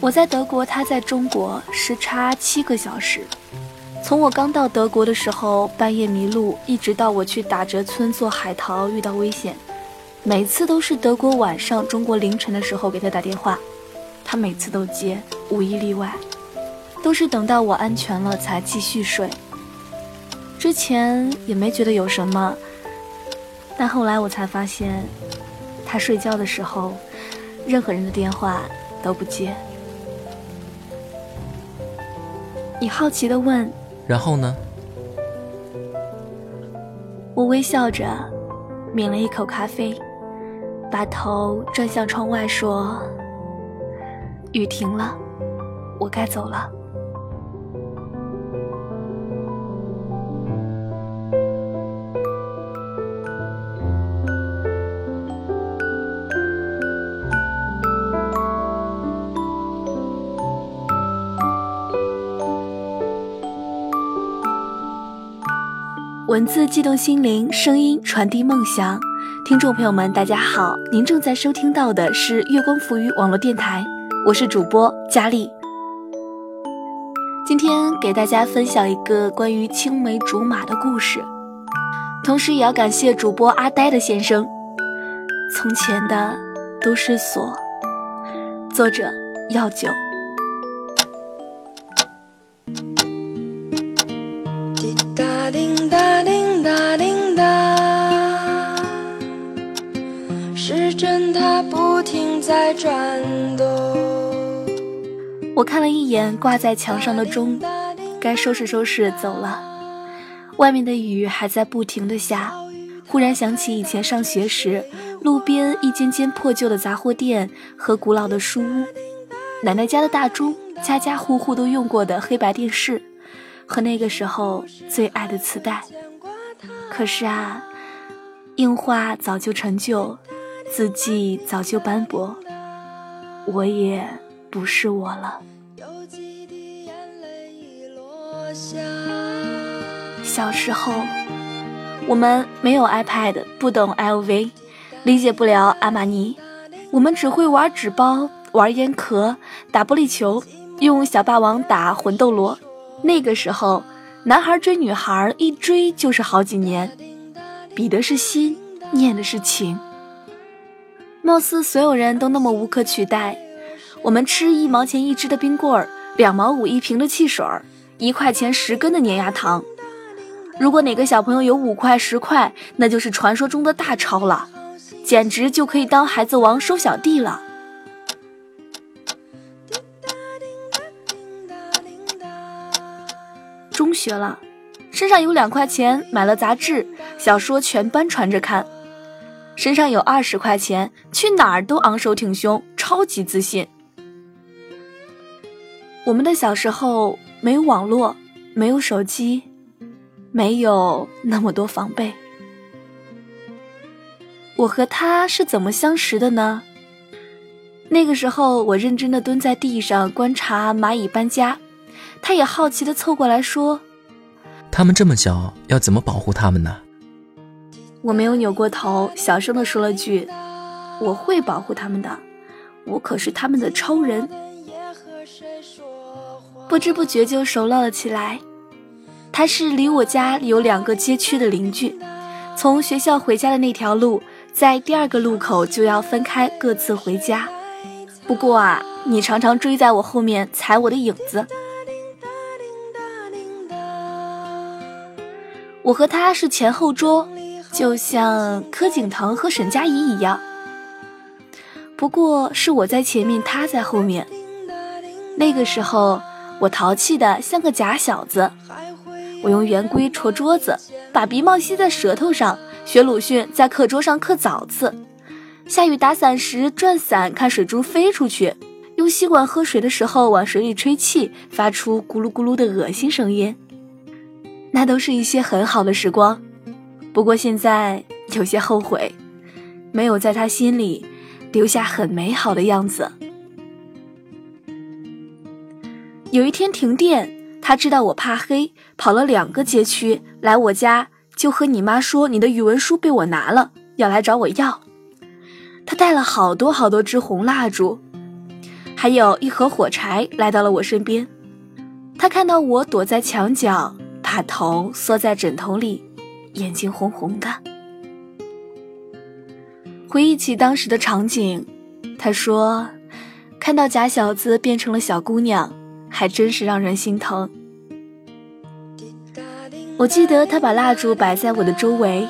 我在德国，他在中国，时差七个小时。从我刚到德国的时候，半夜迷路，一直到我去打折村做海淘遇到危险，每次都是德国晚上、中国凌晨的时候给他打电话，他每次都接，无一例外，都是等到我安全了才继续睡。之前也没觉得有什么，但后来我才发现，他睡觉的时候，任何人的电话都不接。你好奇的问。然后呢？我微笑着，抿了一口咖啡，把头转向窗外，说：“雨停了，我该走了。”文字悸动心灵，声音传递梦想。听众朋友们，大家好，您正在收听到的是月光浮于网络电台，我是主播佳丽。今天给大家分享一个关于青梅竹马的故事，同时也要感谢主播阿呆的先生。从前的都是锁，作者药酒。我看了一眼挂在墙上的钟，该收拾收拾走了。外面的雨还在不停的下，忽然想起以前上学时，路边一间间破旧的杂货店和古老的书屋，奶奶家的大钟，家家户户都用过的黑白电视，和那个时候最爱的磁带。可是啊，印画早就陈旧，字迹早就斑驳。我也不是我了。小时候，我们没有 iPad，不懂 LV，理解不了阿玛尼，我们只会玩纸包、玩烟壳、打玻璃球，用小霸王打魂斗罗。那个时候，男孩追女孩，一追就是好几年，比的是心，念的是情。貌似所有人都那么无可取代。我们吃一毛钱一支的冰棍儿，两毛五一瓶的汽水儿，一块钱十根的粘牙糖。如果哪个小朋友有五块十块，那就是传说中的大钞了，简直就可以当孩子王收小弟了。中学了，身上有两块钱，买了杂志，小说全班传着看。身上有二十块钱，去哪儿都昂首挺胸，超级自信。我们的小时候没有网络，没有手机，没有那么多防备。我和他是怎么相识的呢？那个时候，我认真的蹲在地上观察蚂蚁搬家，他也好奇的凑过来说：“他们这么小，要怎么保护他们呢？”我没有扭过头，小声的说了句：“我会保护他们的，我可是他们的超人。”不知不觉就熟络了起来。他是离我家有两个街区的邻居，从学校回家的那条路，在第二个路口就要分开各自回家。不过啊，你常常追在我后面踩我的影子。我和他是前后桌。就像柯景腾和沈佳宜一样，不过是我在前面，他在后面。那个时候，我淘气的像个假小子，我用圆规戳桌子，把鼻毛吸在舌头上，学鲁迅在课桌上刻枣字。下雨打伞时转伞，看水珠飞出去。用吸管喝水的时候，往水里吹气，发出咕噜咕噜的恶心声音。那都是一些很好的时光。不过现在有些后悔，没有在他心里留下很美好的样子。有一天停电，他知道我怕黑，跑了两个街区来我家，就和你妈说你的语文书被我拿了，要来找我要。他带了好多好多支红蜡烛，还有一盒火柴，来到了我身边。他看到我躲在墙角，把头缩在枕头里，眼睛红红的。回忆起当时的场景，他说：“看到假小子变成了小姑娘，还真是让人心疼。”我记得他把蜡烛摆在我的周围。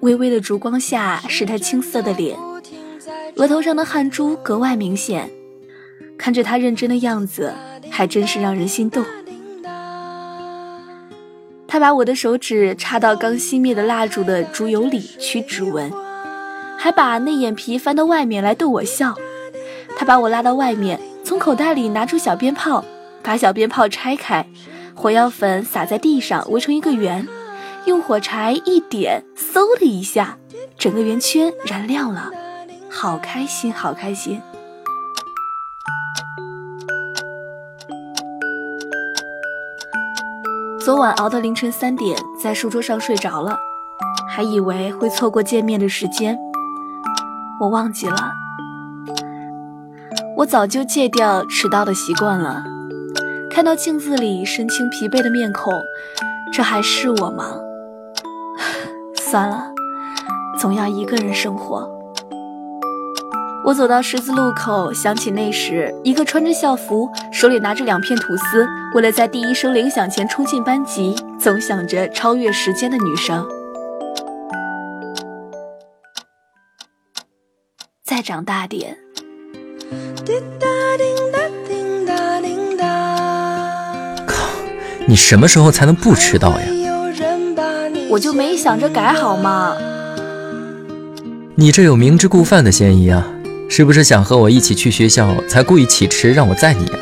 微微的烛光下是他青涩的脸，额头上的汗珠格外明显。看着他认真的样子，还真是让人心动。他把我的手指插到刚熄灭的蜡烛的烛油里取指纹，还把内眼皮翻到外面来逗我笑。他把我拉到外面，从口袋里拿出小鞭炮，把小鞭炮拆开，火药粉撒在地上，围成一个圆。用火柴一点，嗖的一下，整个圆圈燃亮了，好开心，好开心。昨晚熬到凌晨三点，在书桌上睡着了，还以为会错过见面的时间，我忘记了，我早就戒掉迟到的习惯了。看到镜子里神情疲惫的面孔，这还是我吗？算了，总要一个人生活。我走到十字路口，想起那时一个穿着校服、手里拿着两片吐司，为了在第一声铃响前冲进班级，总想着超越时间的女生。再长大点。靠，你什么时候才能不迟到呀？我就没想着改好吗？你这有明知故犯的嫌疑啊！是不是想和我一起去学校，才故意起迟让我载你啊？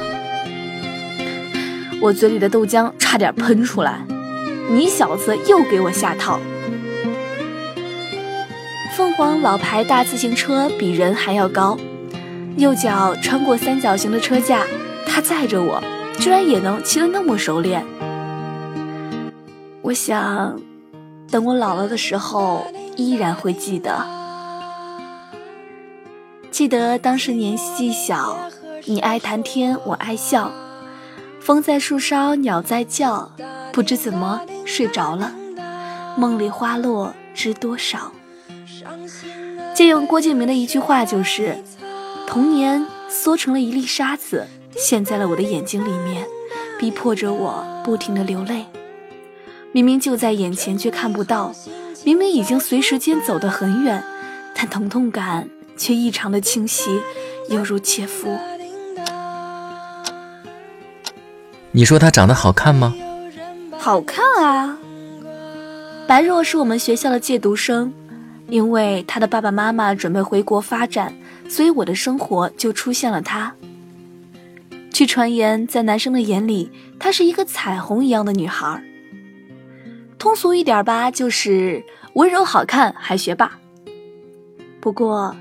我嘴里的豆浆差点喷出来，你小子又给我下套！凤凰老牌大自行车比人还要高，右脚穿过三角形的车架，他载着我，居然也能骑得那么熟练。我想。等我老了的时候，依然会记得。记得当时年纪小，你爱谈天，我爱笑。风在树梢，鸟在叫，不知怎么睡着了。梦里花落知多少？借用郭敬明的一句话，就是童年缩成了一粒沙子，陷在了我的眼睛里面，逼迫着我不停的流泪。明明就在眼前，却看不到；明明已经随时间走得很远，但疼痛感却异常的清晰，犹如切肤。你说她长得好看吗？好看啊！白若是我们学校的借读生，因为她的爸爸妈妈准备回国发展，所以我的生活就出现了她。据传言，在男生的眼里，她是一个彩虹一样的女孩。通俗一点吧，就是温柔好看还学霸。不过，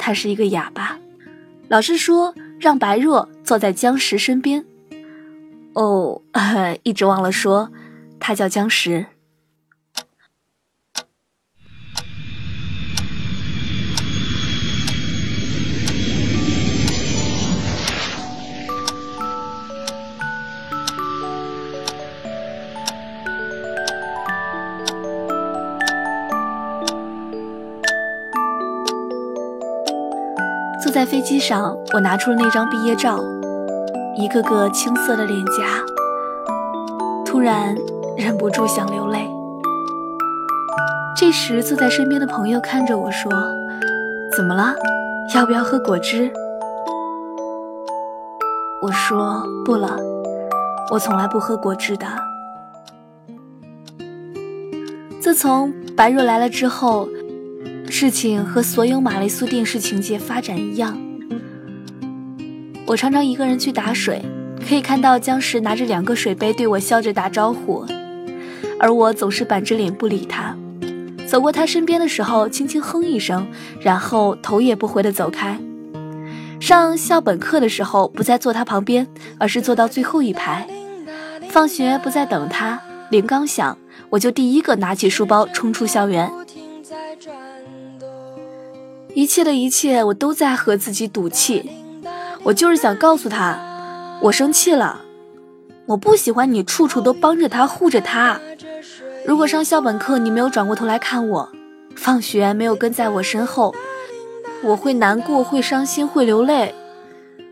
他是一个哑巴。老师说让白若坐在姜石身边。哦，一直忘了说，他叫姜石。坐在飞机上，我拿出了那张毕业照，一个个青涩的脸颊，突然忍不住想流泪。这时，坐在身边的朋友看着我说：“怎么了？要不要喝果汁？”我说：“不了，我从来不喝果汁的。”自从白若来了之后。事情和所有玛丽苏电视情节发展一样，我常常一个人去打水，可以看到江石拿着两个水杯对我笑着打招呼，而我总是板着脸不理他。走过他身边的时候，轻轻哼一声，然后头也不回地走开。上校本课的时候，不再坐他旁边，而是坐到最后一排。放学不再等他，铃刚响，我就第一个拿起书包冲出校园。一切的一切，我都在和自己赌气。我就是想告诉他，我生气了。我不喜欢你处处都帮着他护着他。如果上校本课你没有转过头来看我，放学没有跟在我身后，我会难过，会伤心，会流泪。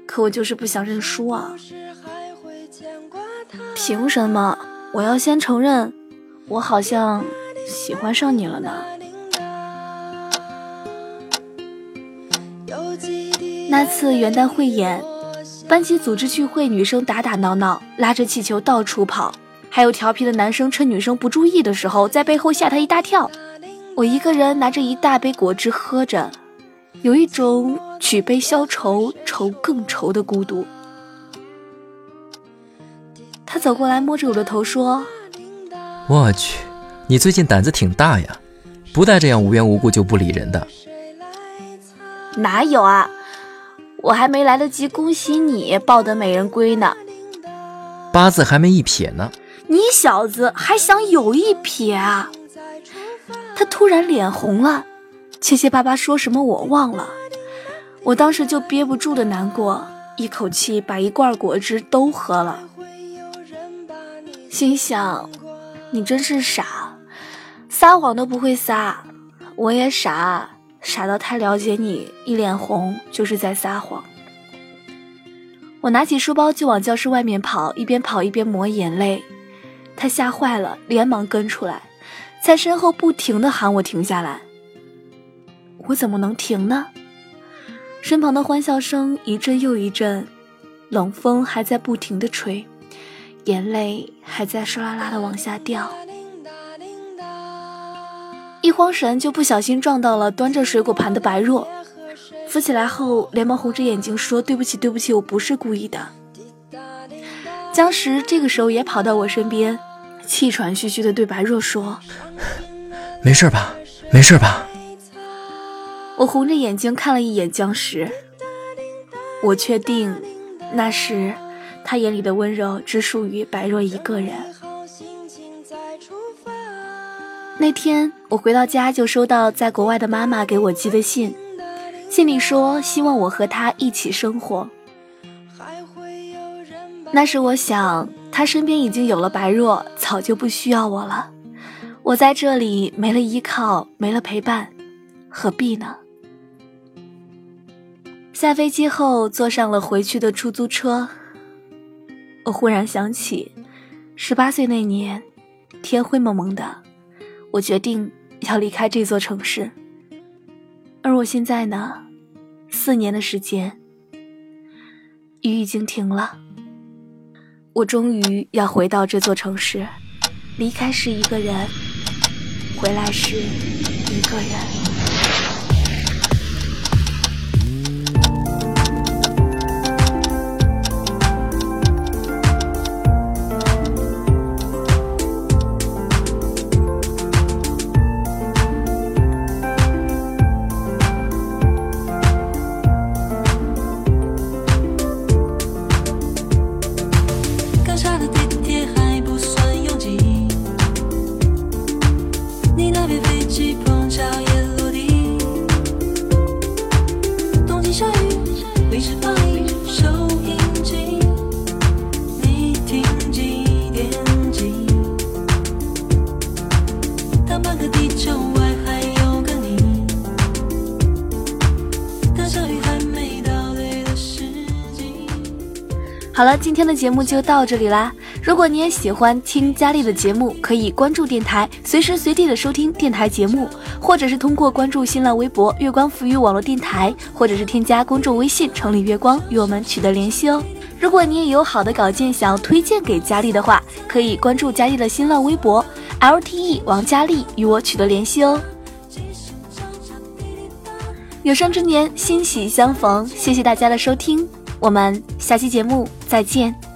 可我就是不想认输啊！凭什么我要先承认，我好像喜欢上你了呢？那次元旦汇演，班级组织聚会，女生打打闹闹，拉着气球到处跑，还有调皮的男生趁女生不注意的时候，在背后吓她一大跳。我一个人拿着一大杯果汁喝着，有一种举杯消愁，愁更愁的孤独。他走过来，摸着我的头说：“我去，你最近胆子挺大呀，不带这样无缘无故就不理人的。”哪有啊！我还没来得及恭喜你抱得美人归呢，八字还没一撇呢。你小子还想有一撇啊？他突然脸红了，结结巴巴说什么我忘了。我当时就憋不住的难过，一口气把一罐果汁都喝了，心想你真是傻，撒谎都不会撒，我也傻。傻到太了解你，一脸红就是在撒谎。我拿起书包就往教室外面跑，一边跑一边抹眼泪。他吓坏了，连忙跟出来，在身后不停地喊我停下来。我怎么能停呢？身旁的欢笑声一阵又一阵，冷风还在不停地吹，眼泪还在唰啦啦地往下掉。一慌神，就不小心撞到了端着水果盘的白若。扶起来后，连忙红着眼睛说：“对不起，对不起，我不是故意的。”江石这个时候也跑到我身边，气喘吁吁地对白若说：“没事吧？没事吧？”我红着眼睛看了一眼江石，我确定，那时他眼里的温柔只属于白若一个人。那天我回到家，就收到在国外的妈妈给我寄的信，信里说希望我和她一起生活。那时我想，她身边已经有了白若，早就不需要我了。我在这里没了依靠，没了陪伴，何必呢？下飞机后，坐上了回去的出租车，我忽然想起，十八岁那年，天灰蒙蒙的。我决定要离开这座城市，而我现在呢，四年的时间，雨已经停了。我终于要回到这座城市，离开是一个人，回来是一个人。今天的节目就到这里啦。如果你也喜欢听佳丽的节目，可以关注电台，随时随地的收听电台节目，或者是通过关注新浪微博“月光浮语网络电台”，或者是添加公众微信“城里月光”与我们取得联系哦。如果你也有好的稿件想要推荐给佳丽的话，可以关注佳丽的新浪微博 “LTE 王佳丽”与我取得联系哦。有生之年，欣喜相逢，谢谢大家的收听。我们下期节目再见。